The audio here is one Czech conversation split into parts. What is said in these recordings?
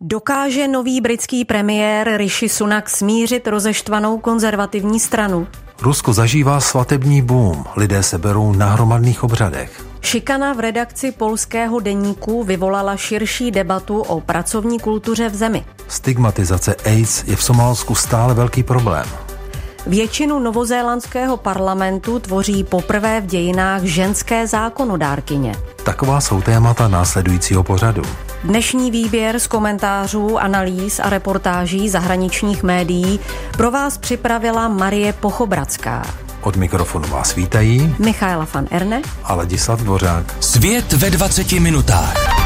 Dokáže nový britský premiér Rishi Sunak smířit rozeštvanou konzervativní stranu? Rusko zažívá svatební boom, lidé se berou na hromadných obřadech. Šikana v redakci polského deníku vyvolala širší debatu o pracovní kultuře v zemi. Stigmatizace AIDS je v Somálsku stále velký problém. Většinu novozélandského parlamentu tvoří poprvé v dějinách ženské zákonodárkyně. Taková jsou témata následujícího pořadu. Dnešní výběr z komentářů, analýz a reportáží zahraničních médií pro vás připravila Marie Pochobradská. Od mikrofonu vás vítají Michaela van Erne a Ladislav Dvořák. Svět ve 20 minutách.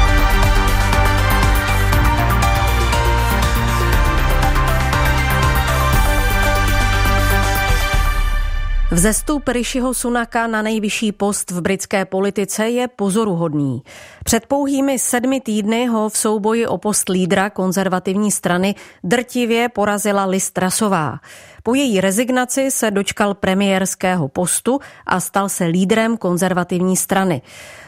Vzestup Rishiho Sunaka na nejvyšší post v britské politice je pozoruhodný. Před pouhými sedmi týdny ho v souboji o post lídra konzervativní strany drtivě porazila Liz Trasová. Po její rezignaci se dočkal premiérského postu a stal se lídrem konzervativní strany.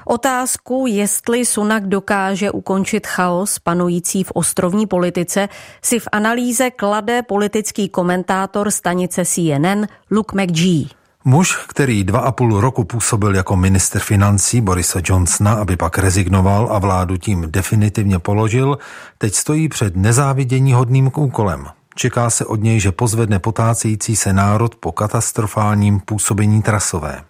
Otázku, jestli Sunak dokáže ukončit chaos panující v ostrovní politice, si v analýze klade politický komentátor stanice CNN Luke McGee. Muž, který dva a půl roku působil jako minister financí Borisa Johnsona, aby pak rezignoval a vládu tím definitivně položil, teď stojí před nezávidění hodným úkolem. Čeká se od něj, že pozvedne potácející se národ po katastrofálním působení trasové.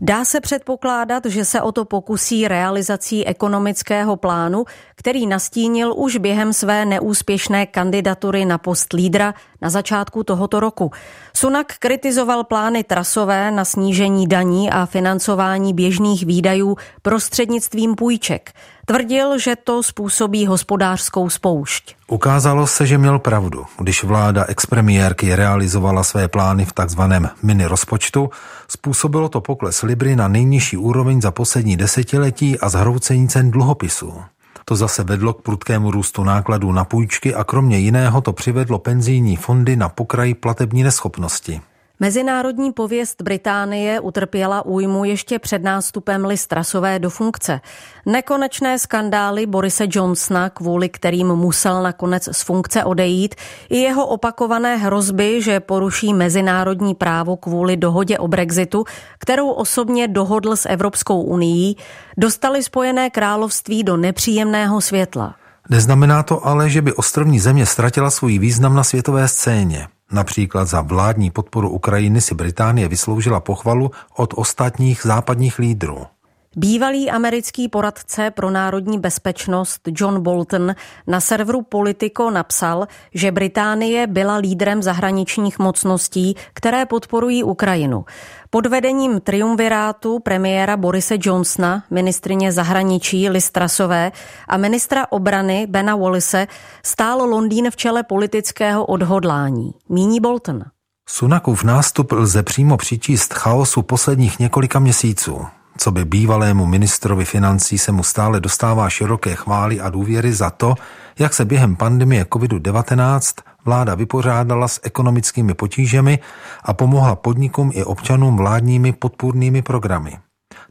Dá se předpokládat, že se o to pokusí realizací ekonomického plánu, který nastínil už během své neúspěšné kandidatury na post lídra na začátku tohoto roku. Sunak kritizoval plány trasové na snížení daní a financování běžných výdajů prostřednictvím půjček. Tvrdil, že to způsobí hospodářskou spoušť. Ukázalo se, že měl pravdu. Když vláda expremiérky realizovala své plány v takzvaném mini rozpočtu, způsobilo to pokles Libry na nejnižší úroveň za poslední desetiletí a zhroucení cen dluhopisů. To zase vedlo k prudkému růstu nákladů na půjčky a kromě jiného to přivedlo penzijní fondy na pokraj platební neschopnosti. Mezinárodní pověst Británie utrpěla újmu ještě před nástupem Listrasové do funkce. Nekonečné skandály Borise Johnsona, kvůli kterým musel nakonec z funkce odejít, i jeho opakované hrozby, že poruší mezinárodní právo kvůli dohodě o Brexitu, kterou osobně dohodl s Evropskou unii, dostali Spojené království do nepříjemného světla. Neznamená to ale, že by ostrovní země ztratila svůj význam na světové scéně. Například za vládní podporu Ukrajiny si Británie vysloužila pochvalu od ostatních západních lídrů. Bývalý americký poradce pro národní bezpečnost John Bolton na serveru Politico napsal, že Británie byla lídrem zahraničních mocností, které podporují Ukrajinu. Pod vedením triumvirátu premiéra Borise Johnsona, ministrině zahraničí Listrasové a ministra obrany Bena Wallise stál Londýn v čele politického odhodlání. Míní Bolton. Sunakův nástup lze přímo přičíst chaosu posledních několika měsíců. Co by bývalému ministrovi financí se mu stále dostává široké chvály a důvěry za to, jak se během pandemie COVID-19 vláda vypořádala s ekonomickými potížemi a pomohla podnikům i občanům vládními podpůrnými programy.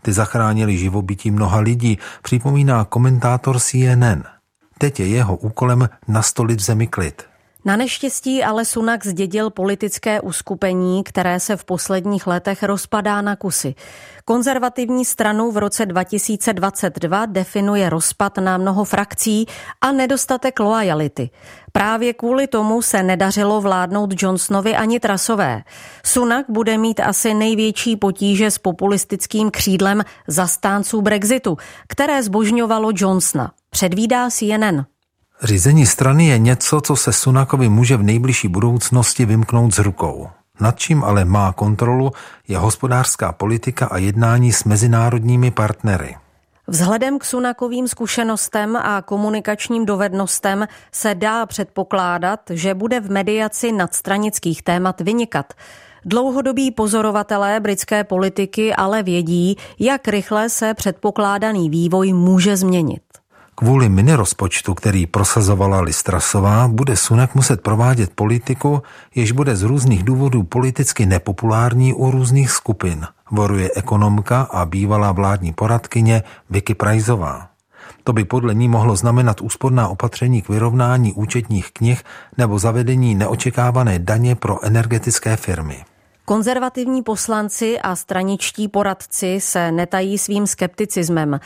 Ty zachránili živobytí mnoha lidí, připomíná komentátor CNN. Teď je jeho úkolem nastolit zemi klid. Na neštěstí ale Sunak zdědil politické uskupení, které se v posledních letech rozpadá na kusy. Konzervativní stranu v roce 2022 definuje rozpad na mnoho frakcí a nedostatek loajality. Právě kvůli tomu se nedařilo vládnout Johnsonovi ani Trasové. Sunak bude mít asi největší potíže s populistickým křídlem zastánců Brexitu, které zbožňovalo Johnsona. Předvídá CNN. Řízení strany je něco, co se Sunakovi může v nejbližší budoucnosti vymknout z rukou. Nad čím ale má kontrolu je hospodářská politika a jednání s mezinárodními partnery. Vzhledem k Sunakovým zkušenostem a komunikačním dovednostem se dá předpokládat, že bude v mediaci nadstranických témat vynikat. Dlouhodobí pozorovatelé britské politiky ale vědí, jak rychle se předpokládaný vývoj může změnit. Kvůli minirozpočtu, který prosazovala Listrasová, bude Sunak muset provádět politiku, jež bude z různých důvodů politicky nepopulární u různých skupin, voruje ekonomka a bývalá vládní poradkyně Vicky Prajzová. To by podle ní mohlo znamenat úsporná opatření k vyrovnání účetních knih nebo zavedení neočekávané daně pro energetické firmy. Konzervativní poslanci a straničtí poradci se netají svým skepticismem.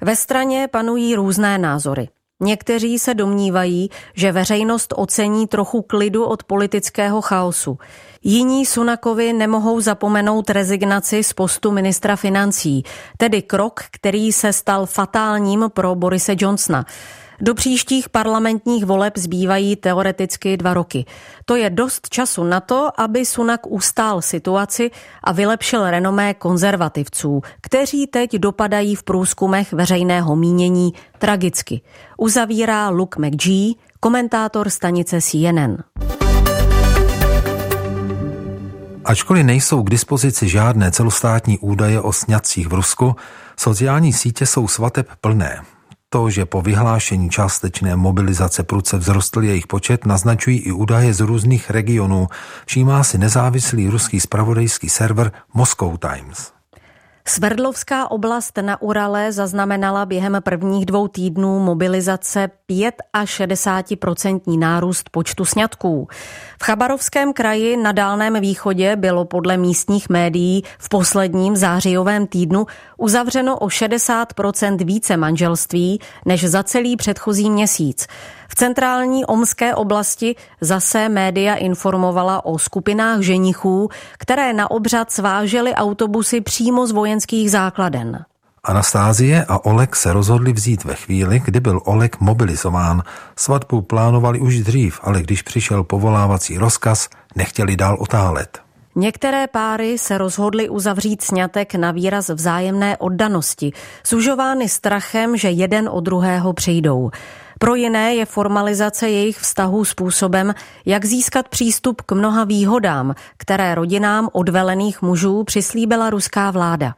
Ve straně panují různé názory. Někteří se domnívají, že veřejnost ocení trochu klidu od politického chaosu. Jiní Sunakovi nemohou zapomenout rezignaci z postu ministra financí, tedy krok, který se stal fatálním pro Borise Johnsona. Do příštích parlamentních voleb zbývají teoreticky dva roky. To je dost času na to, aby Sunak ustál situaci a vylepšil renomé konzervativců, kteří teď dopadají v průzkumech veřejného mínění tragicky. Uzavírá Luke McGee, komentátor stanice CNN. Ačkoliv nejsou k dispozici žádné celostátní údaje o sňatcích v Rusku, sociální sítě jsou svateb plné. To, že po vyhlášení částečné mobilizace pruce vzrostl jejich počet, naznačují i údaje z různých regionů, všímá si nezávislý ruský spravodajský server Moscow Times. Sverdlovská oblast na Urale zaznamenala během prvních dvou týdnů mobilizace 5 a 60% nárůst počtu sňatků. V Chabarovském kraji na Dálném východě bylo podle místních médií v posledním zářijovém týdnu uzavřeno o 60% více manželství než za celý předchozí měsíc. V centrální omské oblasti zase média informovala o skupinách ženichů, které na obřad svážely autobusy přímo z vojenských základen. Anastázie a Olek se rozhodli vzít ve chvíli, kdy byl Olek mobilizován. Svatbu plánovali už dřív, ale když přišel povolávací rozkaz, nechtěli dál otálet. Některé páry se rozhodly uzavřít sňatek na výraz vzájemné oddanosti, sužovány strachem, že jeden od druhého přijdou. Pro jiné je formalizace jejich vztahů způsobem, jak získat přístup k mnoha výhodám, které rodinám odvelených mužů přislíbila ruská vláda.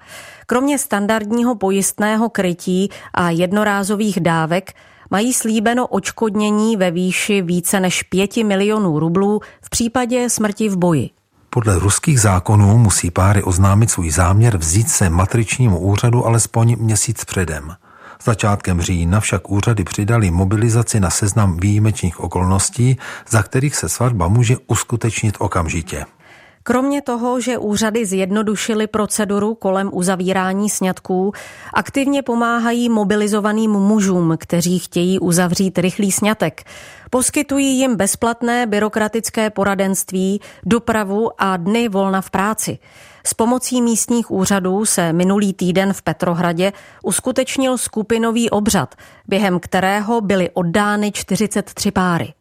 Kromě standardního pojistného krytí a jednorázových dávek mají slíbeno očkodnění ve výši více než 5 milionů rublů v případě smrti v boji. Podle ruských zákonů musí páry oznámit svůj záměr vzít se matričnímu úřadu alespoň měsíc předem. Začátkem října však úřady přidali mobilizaci na seznam výjimečných okolností, za kterých se svatba může uskutečnit okamžitě. Kromě toho, že úřady zjednodušily proceduru kolem uzavírání sňatků, aktivně pomáhají mobilizovaným mužům, kteří chtějí uzavřít rychlý sňatek. Poskytují jim bezplatné byrokratické poradenství, dopravu a dny volna v práci. S pomocí místních úřadů se minulý týden v Petrohradě uskutečnil skupinový obřad, během kterého byly oddány 43 páry.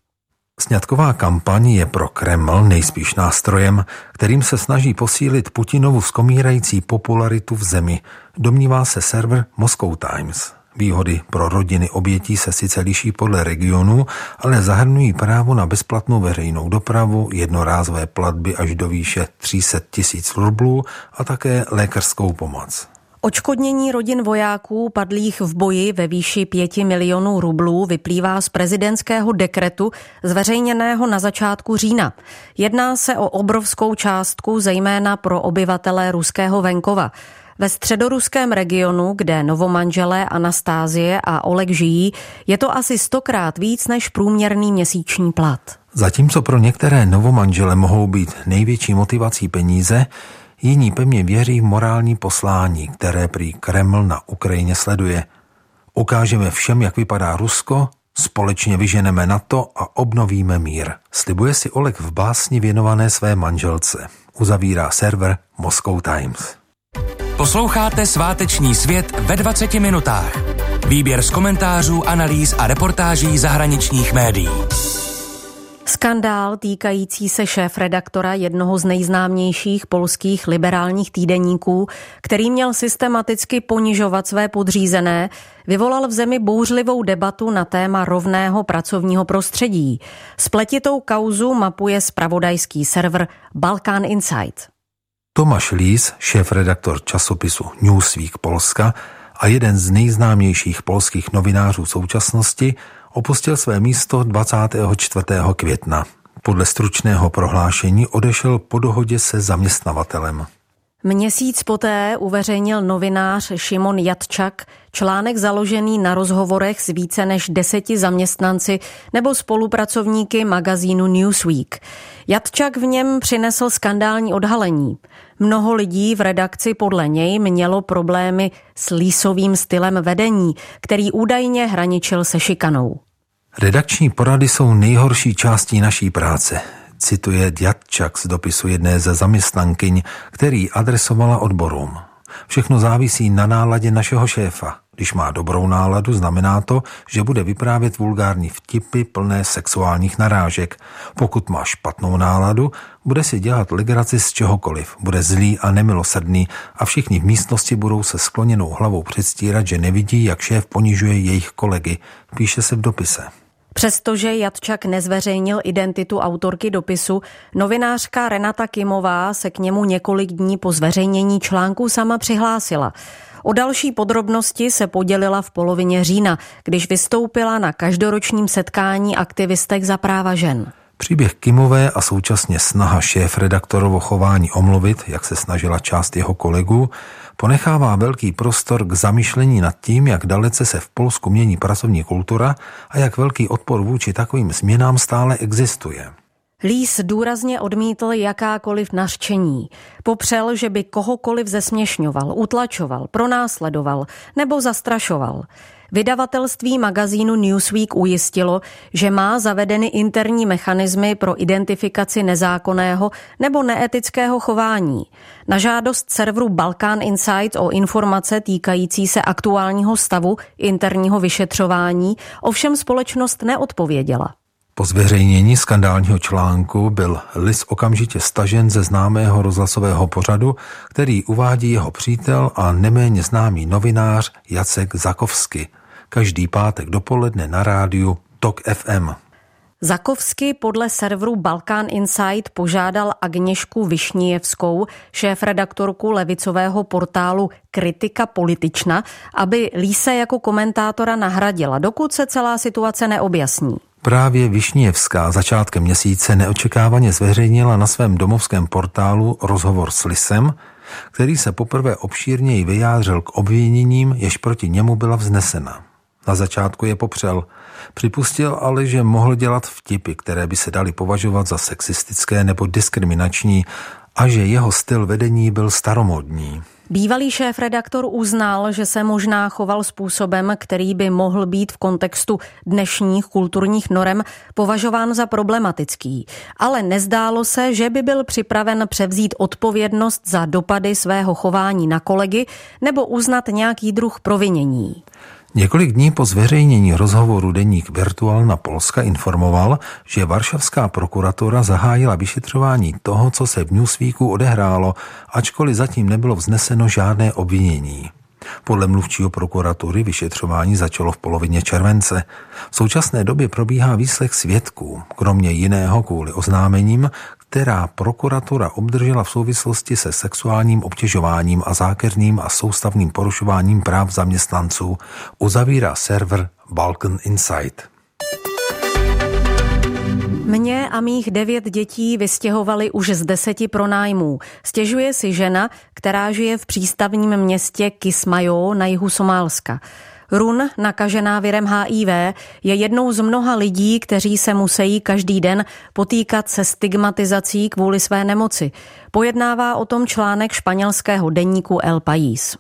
Sňatková kampaň je pro Kreml nejspíš nástrojem, kterým se snaží posílit Putinovu skomírající popularitu v zemi, domnívá se server Moscow Times. Výhody pro rodiny obětí se sice liší podle regionu, ale zahrnují právo na bezplatnou veřejnou dopravu, jednorázové platby až do výše 300 tisíc rublů a také lékařskou pomoc. Očkodnění rodin vojáků padlých v boji ve výši 5 milionů rublů vyplývá z prezidentského dekretu zveřejněného na začátku října. Jedná se o obrovskou částku zejména pro obyvatele ruského venkova. Ve středoruském regionu, kde novomanželé Anastázie a Oleg žijí, je to asi stokrát víc než průměrný měsíční plat. Zatímco pro některé novomanžele mohou být největší motivací peníze, jiní pevně věří v morální poslání, které prý Kreml na Ukrajině sleduje. Ukážeme všem, jak vypadá Rusko, společně vyženeme na to a obnovíme mír. Slibuje si Oleg v básni věnované své manželce. Uzavírá server Moscow Times. Posloucháte sváteční svět ve 20 minutách. Výběr z komentářů, analýz a reportáží zahraničních médií. Skandál týkající se šéf-redaktora jednoho z nejznámějších polských liberálních týdeníků, který měl systematicky ponižovat své podřízené, vyvolal v zemi bouřlivou debatu na téma rovného pracovního prostředí. Spletitou kauzu mapuje spravodajský server Balkan Insight. Tomáš Lís, šéf-redaktor časopisu Newsweek Polska a jeden z nejznámějších polských novinářů současnosti, opustil své místo 24. května. Podle stručného prohlášení odešel po dohodě se zaměstnavatelem. Měsíc poté uveřejnil novinář Šimon Jatčak článek založený na rozhovorech s více než deseti zaměstnanci nebo spolupracovníky magazínu Newsweek. Jatčak v něm přinesl skandální odhalení. Mnoho lidí v redakci podle něj mělo problémy s lísovým stylem vedení, který údajně hraničil se šikanou. Redakční porady jsou nejhorší částí naší práce cituje Djatčak z dopisu jedné ze zaměstnankyň, který adresovala odborům. Všechno závisí na náladě našeho šéfa. Když má dobrou náladu, znamená to, že bude vyprávět vulgární vtipy plné sexuálních narážek. Pokud má špatnou náladu, bude si dělat legraci z čehokoliv, bude zlý a nemilosrdný a všichni v místnosti budou se skloněnou hlavou předstírat, že nevidí, jak šéf ponižuje jejich kolegy, píše se v dopise. Přestože Jatčak nezveřejnil identitu autorky dopisu, novinářka Renata Kimová se k němu několik dní po zveřejnění článku sama přihlásila. O další podrobnosti se podělila v polovině října, když vystoupila na každoročním setkání aktivistek za práva žen. Příběh Kimové a současně snaha šéf redaktorovo chování omluvit, jak se snažila část jeho kolegů, ponechává velký prostor k zamýšlení nad tím, jak dalece se v Polsku mění pracovní kultura a jak velký odpor vůči takovým změnám stále existuje. Lís důrazně odmítl jakákoliv nařčení. Popřel, že by kohokoliv zesměšňoval, utlačoval, pronásledoval nebo zastrašoval. Vydavatelství magazínu Newsweek ujistilo, že má zavedeny interní mechanismy pro identifikaci nezákonného nebo neetického chování. Na žádost serveru Balkan Insight o informace týkající se aktuálního stavu interního vyšetřování ovšem společnost neodpověděla. Po zveřejnění skandálního článku byl Lis okamžitě stažen ze známého rozhlasového pořadu, který uvádí jeho přítel a neméně známý novinář Jacek Zakovsky. Každý pátek dopoledne na rádiu TOK FM. Zakovsky podle serveru Balkan Insight požádal Agněšku Višnějevskou, šéf-redaktorku levicového portálu Kritika politična, aby Líse jako komentátora nahradila, dokud se celá situace neobjasní. Právě Višněvská začátkem měsíce neočekávaně zveřejnila na svém domovském portálu rozhovor s Lisem, který se poprvé obšírněji vyjádřil k obviněním, jež proti němu byla vznesena. Na začátku je popřel. Připustil ale, že mohl dělat vtipy, které by se daly považovat za sexistické nebo diskriminační a že jeho styl vedení byl staromodní. Bývalý šéf-redaktor uznal, že se možná choval způsobem, který by mohl být v kontextu dnešních kulturních norem považován za problematický, ale nezdálo se, že by byl připraven převzít odpovědnost za dopady svého chování na kolegy nebo uznat nějaký druh provinění. Několik dní po zveřejnění rozhovoru deník Virtualna Polska informoval, že varšavská prokuratura zahájila vyšetřování toho, co se v Newsweeku odehrálo, ačkoliv zatím nebylo vzneseno žádné obvinění. Podle mluvčího prokuratury vyšetřování začalo v polovině července. V současné době probíhá výslech svědků, kromě jiného kvůli oznámením, která prokuratura obdržela v souvislosti se sexuálním obtěžováním a zákerným a soustavným porušováním práv zaměstnanců, uzavírá server Balkan Insight. Mě a mých devět dětí vystěhovali už z deseti pronájmů. Stěžuje si žena, která žije v přístavním městě Kismayo na jihu Somálska. Run, nakažená virem HIV, je jednou z mnoha lidí, kteří se musí každý den potýkat se stigmatizací kvůli své nemoci. Pojednává o tom článek španělského denníku El País.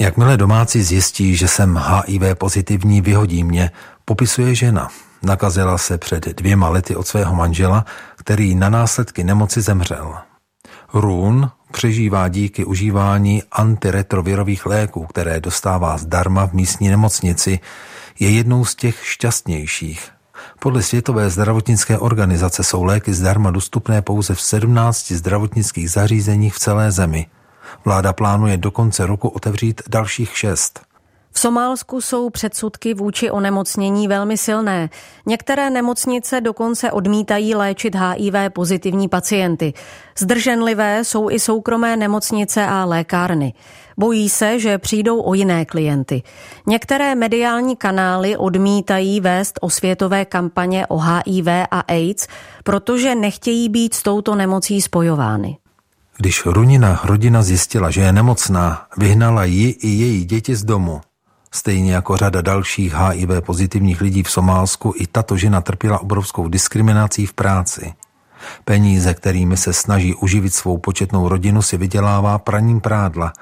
Jakmile domácí zjistí, že jsem HIV pozitivní, vyhodí mě, popisuje žena. Nakazila se před dvěma lety od svého manžela, který na následky nemoci zemřel. Run přežívá díky užívání antiretrovirových léků, které dostává zdarma v místní nemocnici, je jednou z těch šťastnějších. Podle Světové zdravotnické organizace jsou léky zdarma dostupné pouze v 17 zdravotnických zařízeních v celé zemi. Vláda plánuje do konce roku otevřít dalších šest. V Somálsku jsou předsudky vůči onemocnění velmi silné. Některé nemocnice dokonce odmítají léčit HIV pozitivní pacienty. Zdrženlivé jsou i soukromé nemocnice a lékárny. Bojí se, že přijdou o jiné klienty. Některé mediální kanály odmítají vést osvětové kampaně o HIV a AIDS, protože nechtějí být s touto nemocí spojovány. Když Runina rodina zjistila, že je nemocná, vyhnala ji i její děti z domu. Stejně jako řada dalších HIV pozitivních lidí v Somálsku, i tato žena trpěla obrovskou diskriminací v práci. Peníze, kterými se snaží uživit svou početnou rodinu, si vydělává praním prádla.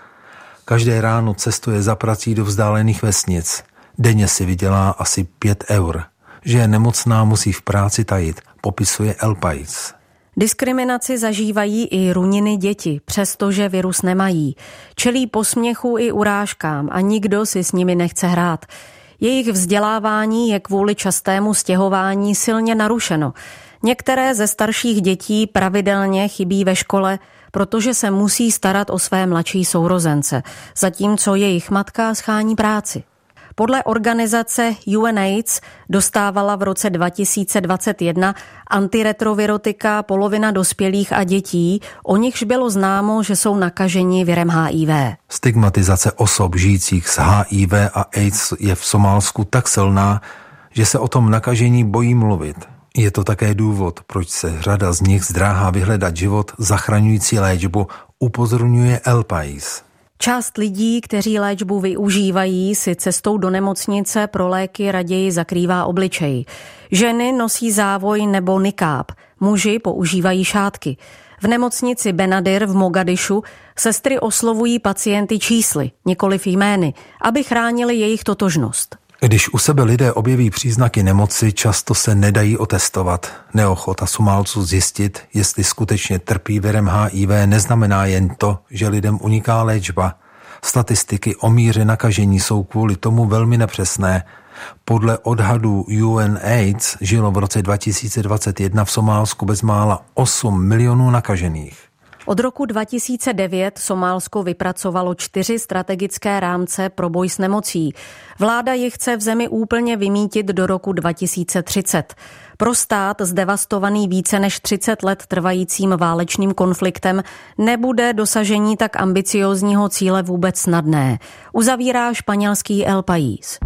Každé ráno cestuje za prací do vzdálených vesnic. Denně si vydělá asi pět eur. Že je nemocná, musí v práci tajit, popisuje El Pais. Diskriminaci zažívají i runiny děti, přestože virus nemají. Čelí posměchu i urážkám a nikdo si s nimi nechce hrát. Jejich vzdělávání je kvůli častému stěhování silně narušeno. Některé ze starších dětí pravidelně chybí ve škole, protože se musí starat o své mladší sourozence, zatímco jejich matka schání práci. Podle organizace UNAIDS dostávala v roce 2021 antiretrovirotika polovina dospělých a dětí, o nichž bylo známo, že jsou nakaženi virem HIV. Stigmatizace osob žijících s HIV a AIDS je v Somálsku tak silná, že se o tom nakažení bojí mluvit. Je to také důvod, proč se řada z nich zdráhá vyhledat život zachraňující léčbu, upozorňuje El Pais. Část lidí, kteří léčbu využívají, si cestou do nemocnice pro léky raději zakrývá obličej. Ženy nosí závoj nebo nikáb, muži používají šátky. V nemocnici Benadir v Mogadišu sestry oslovují pacienty čísly, nikoliv jmény, aby chránili jejich totožnost. Když u sebe lidé objeví příznaky nemoci, často se nedají otestovat. Neochota Somálců zjistit, jestli skutečně trpí virem HIV, neznamená jen to, že lidem uniká léčba. Statistiky o míře nakažení jsou kvůli tomu velmi nepřesné. Podle odhadů UNAIDS žilo v roce 2021 v Somálsku bezmála 8 milionů nakažených. Od roku 2009 Somálsko vypracovalo čtyři strategické rámce pro boj s nemocí. Vláda ji chce v zemi úplně vymítit do roku 2030. Pro stát zdevastovaný více než 30 let trvajícím válečným konfliktem nebude dosažení tak ambiciozního cíle vůbec snadné, uzavírá španělský El País.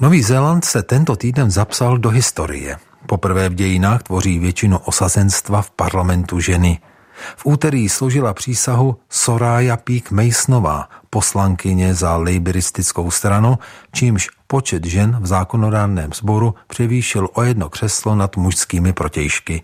Nový Zéland se tento týden zapsal do historie. Poprvé v dějinách tvoří většinu osazenstva v parlamentu ženy. V úterý složila přísahu Soraya Peak Masonová, poslankyně za lejberistickou stranu, čímž počet žen v zákonodárném sboru převýšil o jedno křeslo nad mužskými protějšky.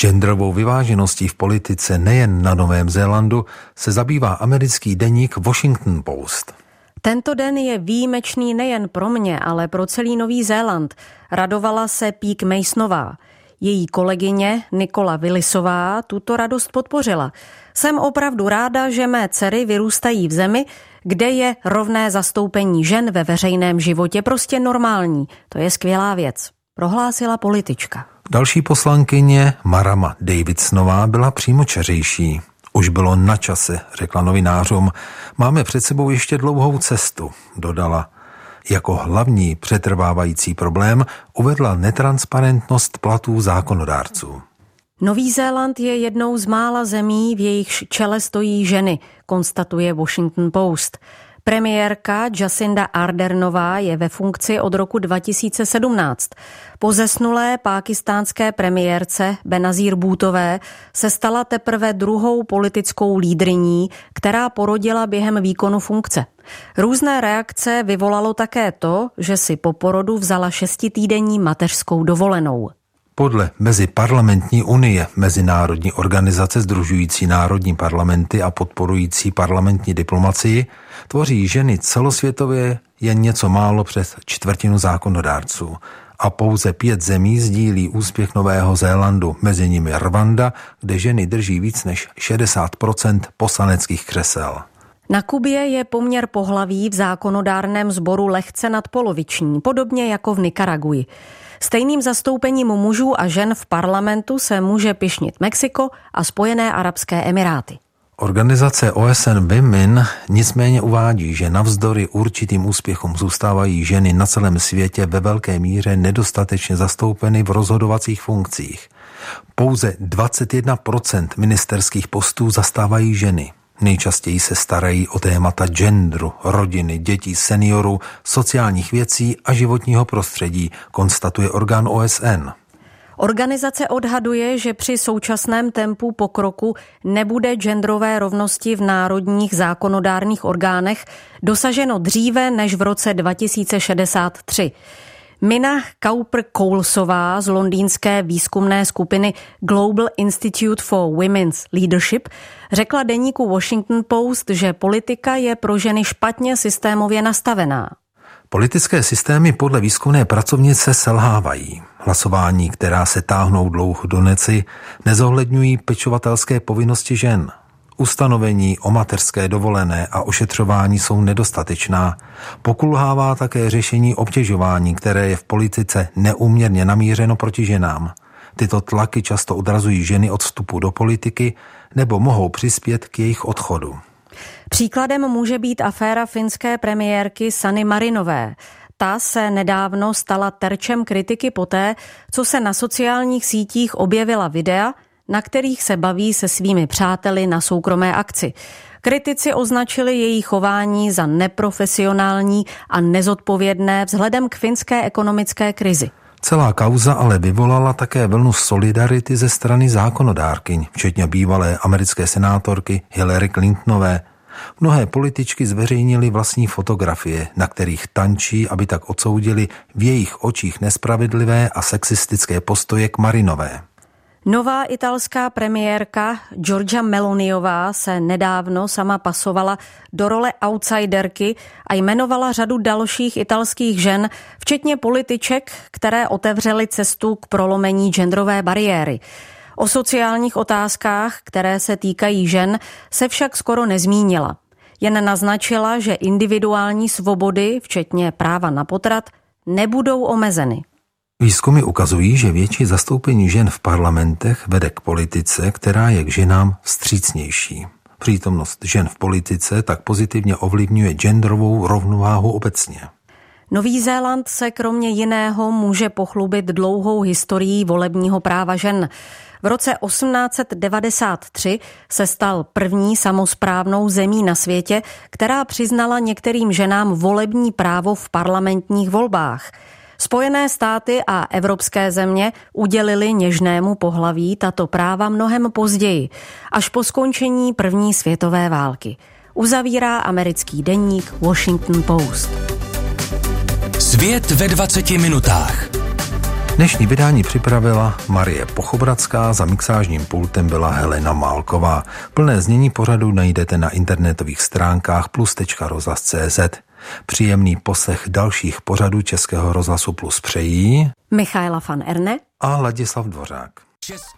Genderovou vyvážeností v politice nejen na Novém Zélandu se zabývá americký deník Washington Post. Tento den je výjimečný nejen pro mě, ale pro celý Nový Zéland. Radovala se Pík Mejsnová. Její kolegyně Nikola Willisová tuto radost podpořila. Jsem opravdu ráda, že mé dcery vyrůstají v zemi, kde je rovné zastoupení žen ve veřejném životě prostě normální. To je skvělá věc, prohlásila politička. Další poslankyně Marama Davidsonová byla přímo čeřejší. Už bylo na čase, řekla novinářům. Máme před sebou ještě dlouhou cestu, dodala. Jako hlavní přetrvávající problém uvedla netransparentnost platů zákonodárců. Nový Zéland je jednou z mála zemí, v jejichž čele stojí ženy, konstatuje Washington Post. Premiérka Jacinda Ardernová je ve funkci od roku 2017. Po zesnulé pákistánské premiérce Benazír Bůtové se stala teprve druhou politickou lídriní, která porodila během výkonu funkce. Různé reakce vyvolalo také to, že si po porodu vzala šestitýdenní mateřskou dovolenou. Podle Meziparlamentní unie, mezinárodní organizace združující národní parlamenty a podporující parlamentní diplomacii, tvoří ženy celosvětově jen něco málo přes čtvrtinu zákonodárců a pouze pět zemí sdílí úspěch Nového Zélandu, mezi nimi Rwanda, kde ženy drží víc než 60% poslaneckých křesel. Na Kubě je poměr pohlaví v zákonodárném sboru lehce nadpoloviční, podobně jako v Nikaraguji. Stejným zastoupením mužů a žen v parlamentu se může pišnit Mexiko a Spojené arabské emiráty. Organizace OSN Women nicméně uvádí, že navzdory určitým úspěchům zůstávají ženy na celém světě ve velké míře nedostatečně zastoupeny v rozhodovacích funkcích. Pouze 21% ministerských postů zastávají ženy. Nejčastěji se starají o témata genderu, rodiny, dětí, seniorů, sociálních věcí a životního prostředí, konstatuje orgán OSN. Organizace odhaduje, že při současném tempu pokroku nebude genderové rovnosti v národních zákonodárných orgánech dosaženo dříve než v roce 2063. Mina Kauper-Koulsová z londýnské výzkumné skupiny Global Institute for Women's Leadership řekla deníku Washington Post, že politika je pro ženy špatně systémově nastavená. Politické systémy podle výzkumné pracovnice selhávají. Hlasování, která se táhnou dlouho do neci, nezohledňují pečovatelské povinnosti žen. Ustanovení o mateřské dovolené a ošetřování jsou nedostatečná. Pokulhává také řešení obtěžování, které je v politice neuměrně namířeno proti ženám. Tyto tlaky často odrazují ženy od vstupu do politiky nebo mohou přispět k jejich odchodu. Příkladem může být aféra finské premiérky Sany Marinové. Ta se nedávno stala terčem kritiky poté, co se na sociálních sítích objevila videa, na kterých se baví se svými přáteli na soukromé akci. Kritici označili její chování za neprofesionální a nezodpovědné vzhledem k finské ekonomické krizi. Celá kauza ale vyvolala také vlnu solidarity ze strany zákonodárkyň, včetně bývalé americké senátorky Hillary Clintonové. Mnohé političky zveřejnili vlastní fotografie, na kterých tančí, aby tak odsoudili v jejich očích nespravedlivé a sexistické postoje k Marinové. Nová italská premiérka Giorgia Meloniová se nedávno sama pasovala do role outsiderky a jmenovala řadu dalších italských žen, včetně političek, které otevřely cestu k prolomení genderové bariéry. O sociálních otázkách, které se týkají žen, se však skoro nezmínila. Jen naznačila, že individuální svobody, včetně práva na potrat, nebudou omezeny. Výzkumy ukazují, že větší zastoupení žen v parlamentech vede k politice, která je k ženám vstřícnější. Přítomnost žen v politice tak pozitivně ovlivňuje genderovou rovnováhu obecně. Nový Zéland se kromě jiného může pochlubit dlouhou historií volebního práva žen. V roce 1893 se stal první samozprávnou zemí na světě, která přiznala některým ženám volební právo v parlamentních volbách. Spojené státy a evropské země udělili něžnému pohlaví tato práva mnohem později, až po skončení první světové války. Uzavírá americký deník Washington Post. Svět ve 20 minutách. Dnešní vydání připravila Marie Pochobradská, za mixážním pultem byla Helena Málková. Plné znění pořadu najdete na internetových stránkách plus.rozhlas.cz. Příjemný poslech dalších pořadů Českého rozhlasu Plus přejí Michaela van Erne a Ladislav Dvořák.